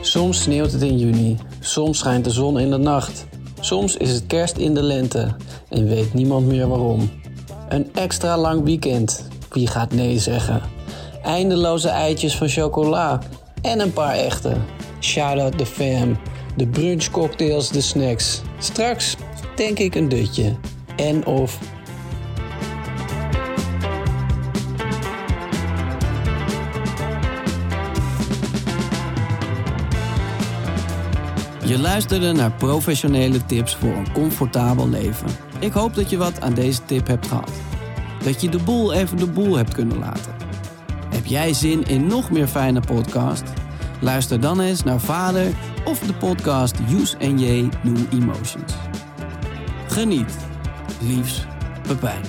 Soms sneeuwt het in juni, soms schijnt de zon in de nacht. Soms is het kerst in de lente en weet niemand meer waarom. Een extra lang weekend, wie gaat nee zeggen? Eindeloze eitjes van chocola en een paar echte. Shout out de fam, de brunchcocktails, de snacks. Straks denk ik een dutje. En of Je luisterde naar professionele tips voor een comfortabel leven. Ik hoop dat je wat aan deze tip hebt gehad. Dat je de boel even de boel hebt kunnen laten. Heb jij zin in nog meer fijne podcast? Luister dan eens naar Vader of de podcast Use and J New Emotions. Geniet. Liefs, Pepijn.